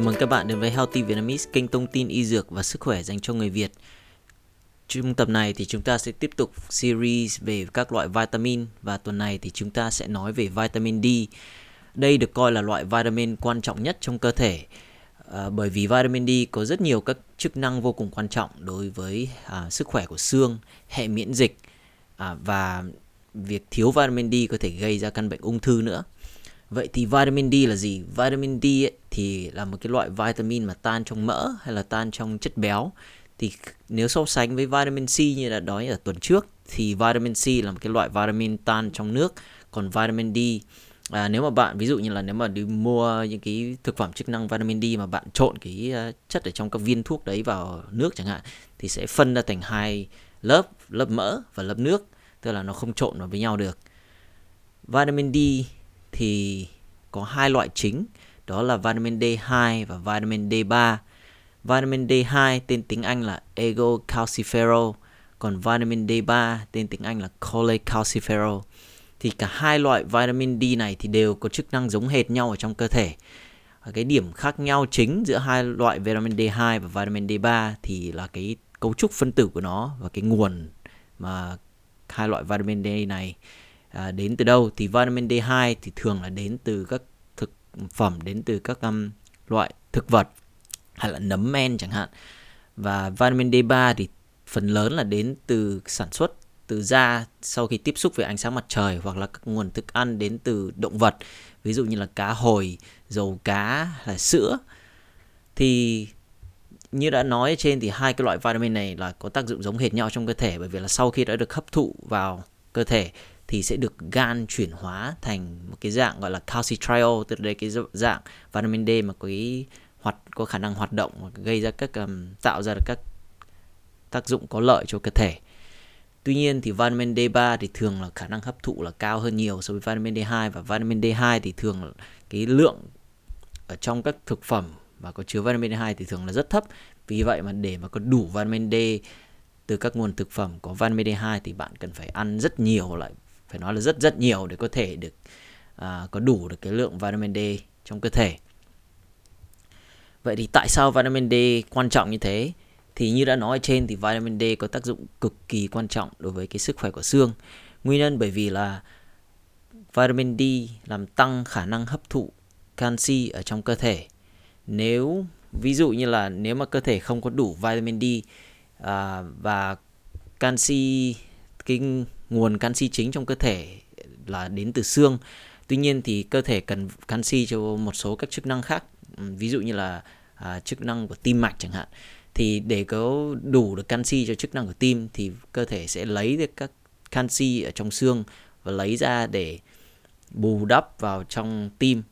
Chào mừng các bạn đến với Healthy Vietnamese, kênh thông tin y dược và sức khỏe dành cho người Việt. Trong tập này thì chúng ta sẽ tiếp tục series về các loại vitamin và tuần này thì chúng ta sẽ nói về vitamin D. Đây được coi là loại vitamin quan trọng nhất trong cơ thể à, bởi vì vitamin D có rất nhiều các chức năng vô cùng quan trọng đối với à, sức khỏe của xương, hệ miễn dịch à, và việc thiếu vitamin D có thể gây ra căn bệnh ung thư nữa. Vậy thì vitamin D là gì? Vitamin D ấy, thì là một cái loại vitamin mà tan trong mỡ hay là tan trong chất béo. Thì nếu so sánh với vitamin C như là nói ở tuần trước thì vitamin C là một cái loại vitamin tan trong nước, còn vitamin D à, nếu mà bạn ví dụ như là nếu mà đi mua những cái thực phẩm chức năng vitamin D mà bạn trộn cái uh, chất ở trong các viên thuốc đấy vào nước chẳng hạn thì sẽ phân ra thành hai lớp lớp mỡ và lớp nước tức là nó không trộn vào với nhau được vitamin D thì có hai loại chính đó là vitamin D2 và vitamin D3. Vitamin D2 tên tiếng Anh là Ego calciferol, còn vitamin D3 tên tiếng Anh là cholecalciferol. Thì cả hai loại vitamin D này thì đều có chức năng giống hệt nhau ở trong cơ thể. Cái điểm khác nhau chính giữa hai loại vitamin D2 và vitamin D3 thì là cái cấu trúc phân tử của nó và cái nguồn mà hai loại vitamin D này à, đến từ đâu? Thì vitamin D2 thì thường là đến từ các thực phẩm đến từ các um, loại thực vật hay là nấm men chẳng hạn. Và vitamin D3 thì phần lớn là đến từ sản xuất từ da sau khi tiếp xúc với ánh sáng mặt trời hoặc là các nguồn thức ăn đến từ động vật. Ví dụ như là cá hồi dầu cá là sữa. Thì như đã nói ở trên thì hai cái loại vitamin này là có tác dụng giống hệt nhau trong cơ thể bởi vì là sau khi đã được hấp thụ vào cơ thể thì sẽ được gan chuyển hóa thành một cái dạng gọi là calcitriol tức là đây cái dạng vitamin D mà có cái hoạt có khả năng hoạt động gây ra các um, tạo ra được các tác dụng có lợi cho cơ thể. Tuy nhiên thì vitamin D3 thì thường là khả năng hấp thụ là cao hơn nhiều so với vitamin D2 và vitamin D2 thì thường cái lượng ở trong các thực phẩm mà có chứa vitamin D2 thì thường là rất thấp. Vì vậy mà để mà có đủ vitamin D từ các nguồn thực phẩm có vitamin D2 thì bạn cần phải ăn rất nhiều lại phải nói là rất rất nhiều để có thể được à, có đủ được cái lượng vitamin D trong cơ thể. Vậy thì tại sao vitamin D quan trọng như thế? Thì như đã nói ở trên thì vitamin D có tác dụng cực kỳ quan trọng đối với cái sức khỏe của xương. Nguyên nhân bởi vì là vitamin D làm tăng khả năng hấp thụ canxi ở trong cơ thể. Nếu ví dụ như là nếu mà cơ thể không có đủ vitamin D à, và canxi cái nguồn canxi chính trong cơ thể là đến từ xương. Tuy nhiên thì cơ thể cần canxi cho một số các chức năng khác, ví dụ như là à, chức năng của tim mạch chẳng hạn. Thì để có đủ được canxi cho chức năng của tim thì cơ thể sẽ lấy được các canxi ở trong xương và lấy ra để bù đắp vào trong tim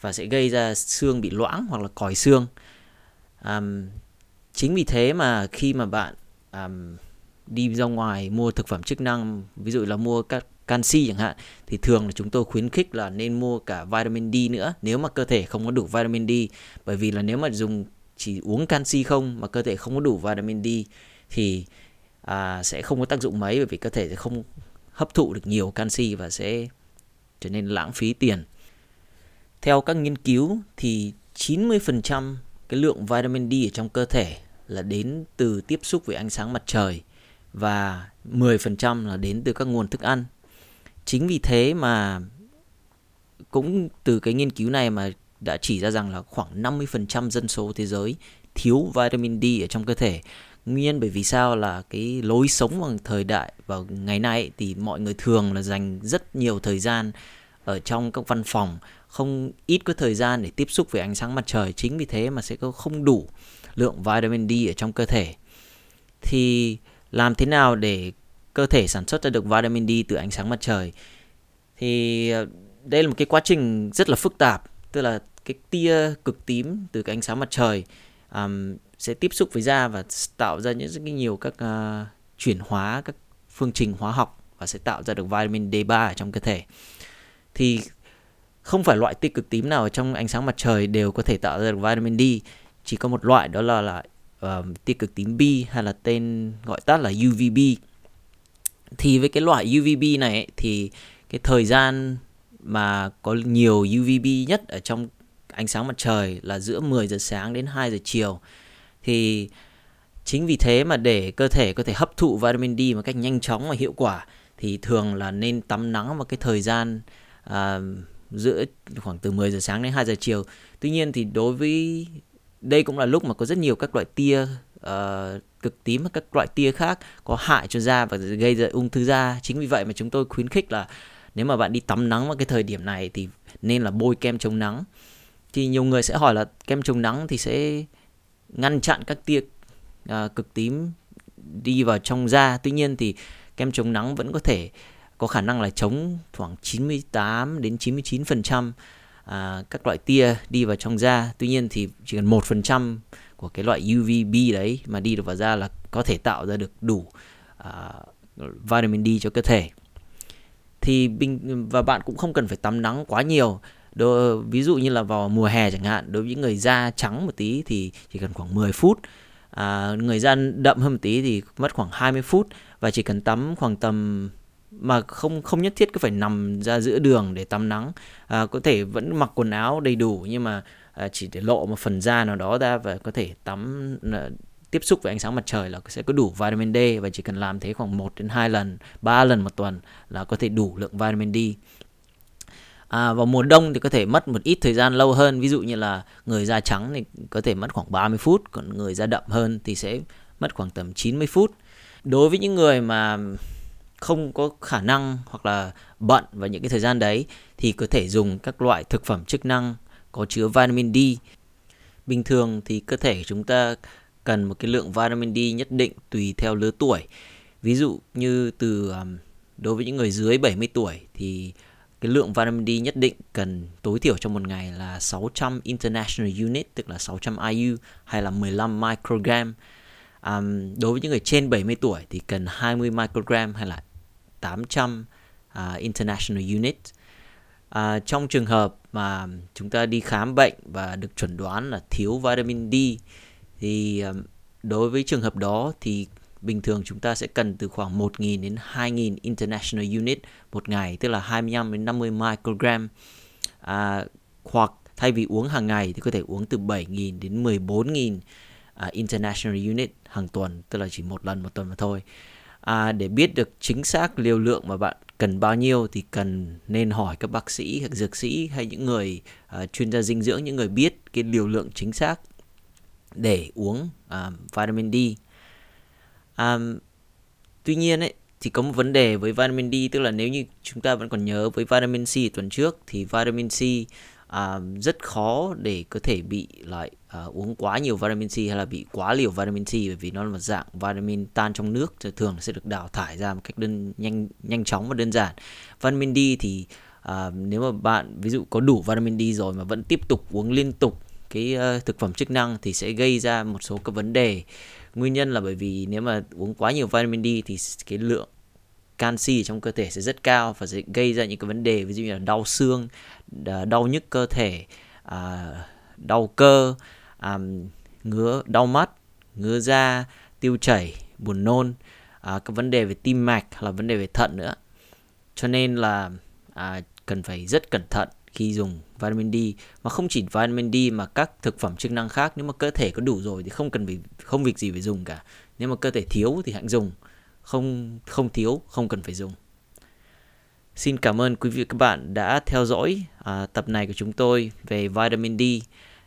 và sẽ gây ra xương bị loãng hoặc là còi xương. Um, chính vì thế mà khi mà bạn um, đi ra ngoài mua thực phẩm chức năng ví dụ là mua các canxi chẳng hạn thì thường là chúng tôi khuyến khích là nên mua cả vitamin D nữa nếu mà cơ thể không có đủ vitamin D bởi vì là nếu mà dùng chỉ uống canxi không mà cơ thể không có đủ vitamin D thì à, sẽ không có tác dụng mấy bởi vì cơ thể sẽ không hấp thụ được nhiều canxi và sẽ trở nên lãng phí tiền. Theo các nghiên cứu thì 90% cái lượng vitamin D ở trong cơ thể là đến từ tiếp xúc với ánh sáng mặt trời và 10% là đến từ các nguồn thức ăn. Chính vì thế mà cũng từ cái nghiên cứu này mà đã chỉ ra rằng là khoảng 50% dân số thế giới thiếu vitamin D ở trong cơ thể. Nguyên bởi vì sao là cái lối sống bằng thời đại vào ngày nay thì mọi người thường là dành rất nhiều thời gian ở trong các văn phòng, không ít có thời gian để tiếp xúc với ánh sáng mặt trời. Chính vì thế mà sẽ có không đủ lượng vitamin D ở trong cơ thể. Thì làm thế nào để cơ thể sản xuất ra được vitamin D từ ánh sáng mặt trời? Thì ờ, đây là một cái quá trình rất là phức tạp tức là cái tia cực tím từ cái ánh sáng mặt trời um, sẽ tiếp xúc với da và tạo ra những rất nhiều các uh, chuyển hóa các phương trình hóa học và sẽ tạo ra được vitamin D3 ở trong cơ thể. Thì không phải loại tia cực tím nào ở trong ánh sáng mặt trời đều có thể tạo ra được vitamin D chỉ có một loại đó là là uh, tia cực tím B hay là tên gọi tắt là UVB thì với cái loại UVB này ấy, thì cái thời gian mà có nhiều UVB nhất ở trong ánh sáng mặt trời là giữa 10 giờ sáng đến 2 giờ chiều. Thì chính vì thế mà để cơ thể có thể hấp thụ vitamin D một cách nhanh chóng và hiệu quả thì thường là nên tắm nắng vào cái thời gian uh, giữa khoảng từ 10 giờ sáng đến 2 giờ chiều. Tuy nhiên thì đối với đây cũng là lúc mà có rất nhiều các loại tia uh, cực tím và các loại tia khác có hại cho da và gây ra ung thư da. Chính vì vậy mà chúng tôi khuyến khích là nếu mà bạn đi tắm nắng vào cái thời điểm này thì nên là bôi kem chống nắng. Thì nhiều người sẽ hỏi là kem chống nắng thì sẽ ngăn chặn các tia uh, cực tím đi vào trong da. Tuy nhiên thì kem chống nắng vẫn có thể có khả năng là chống khoảng 98 đến 99% à, các loại tia đi vào trong da. Tuy nhiên thì chỉ cần 1% của cái loại UVB đấy mà đi được vào da là có thể tạo ra được đủ à, vitamin D cho cơ thể. Thì bình và bạn cũng không cần phải tắm nắng quá nhiều. Đồ, ví dụ như là vào mùa hè chẳng hạn, đối với những người da trắng một tí thì chỉ cần khoảng 10 phút. À, người da đậm hơn một tí thì mất khoảng 20 phút và chỉ cần tắm khoảng tầm mà không không nhất thiết cứ phải nằm ra giữa đường để tắm nắng à, có thể vẫn mặc quần áo đầy đủ nhưng mà à, chỉ để lộ một phần da nào đó ra và có thể tắm à, tiếp xúc với ánh sáng mặt trời là sẽ có đủ vitamin D và chỉ cần làm thế khoảng 1 đến 2 lần, 3 lần một tuần là có thể đủ lượng vitamin D. À, vào mùa đông thì có thể mất một ít thời gian lâu hơn, ví dụ như là người da trắng thì có thể mất khoảng 30 phút, còn người da đậm hơn thì sẽ mất khoảng tầm 90 phút. Đối với những người mà không có khả năng hoặc là bận vào những cái thời gian đấy thì có thể dùng các loại thực phẩm chức năng có chứa vitamin D. Bình thường thì cơ thể chúng ta cần một cái lượng vitamin D nhất định tùy theo lứa tuổi. Ví dụ như từ um, đối với những người dưới 70 tuổi thì cái lượng vitamin D nhất định cần tối thiểu trong một ngày là 600 international unit tức là 600 IU hay là 15 microgram. Um, đối với những người trên 70 tuổi thì cần 20 microgram hay là 800 uh, à, international unit. Uh, trong trường hợp mà chúng ta đi khám bệnh và được chuẩn đoán là thiếu vitamin D thì um, đối với trường hợp đó thì bình thường chúng ta sẽ cần từ khoảng 1.000 đến 2.000 international unit một ngày, tức là 25 đến 50 microgram. À, hoặc thay vì uống hàng ngày thì có thể uống từ 7.000 đến 14.000 uh, international unit hàng tuần, tức là chỉ một lần một tuần mà thôi à, để biết được chính xác liều lượng mà bạn cần bao nhiêu thì cần nên hỏi các bác sĩ hoặc dược sĩ hay những người uh, chuyên gia dinh dưỡng những người biết cái liều lượng chính xác để uống uh, vitamin D. Um, tuy nhiên ấy thì có một vấn đề với vitamin D tức là nếu như chúng ta vẫn còn nhớ với vitamin C tuần trước thì vitamin C à, rất khó để có thể bị lại à, uống quá nhiều vitamin C hay là bị quá liều vitamin C bởi vì nó là một dạng vitamin tan trong nước thì thường sẽ được đào thải ra một cách đơn nhanh nhanh chóng và đơn giản. Vitamin D thì à, nếu mà bạn ví dụ có đủ vitamin D rồi mà vẫn tiếp tục uống liên tục cái uh, thực phẩm chức năng thì sẽ gây ra một số các vấn đề. Nguyên nhân là bởi vì nếu mà uống quá nhiều vitamin D thì cái lượng canxi trong cơ thể sẽ rất cao và sẽ gây ra những cái vấn đề ví dụ như là đau xương đau nhức cơ thể à, đau cơ ngứa đau mắt ngứa da tiêu chảy buồn nôn à, các vấn đề về tim mạch hoặc là vấn đề về thận nữa. Cho nên là à, cần phải rất cẩn thận khi dùng vitamin D mà không chỉ vitamin D mà các thực phẩm chức năng khác nếu mà cơ thể có đủ rồi thì không cần phải không việc gì phải dùng cả. Nếu mà cơ thể thiếu thì hãy dùng không không thiếu không cần phải dùng xin cảm ơn quý vị và các bạn đã theo dõi à, tập này của chúng tôi về vitamin D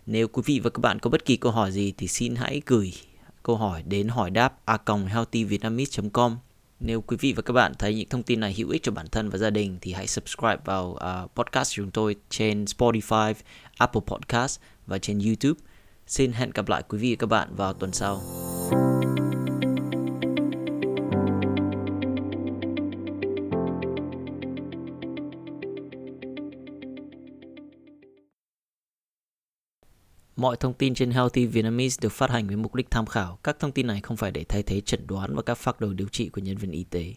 nếu quý vị và các bạn có bất kỳ câu hỏi gì thì xin hãy gửi câu hỏi đến hỏi đáp a healthyvietnamese.com nếu quý vị và các bạn thấy những thông tin này hữu ích cho bản thân và gia đình thì hãy subscribe vào uh, podcast của chúng tôi trên Spotify, Apple Podcast và trên YouTube. Xin hẹn gặp lại quý vị và các bạn vào tuần sau. Mọi thông tin trên Healthy Vietnamese được phát hành với mục đích tham khảo. Các thông tin này không phải để thay thế chẩn đoán và các phác đồ điều trị của nhân viên y tế.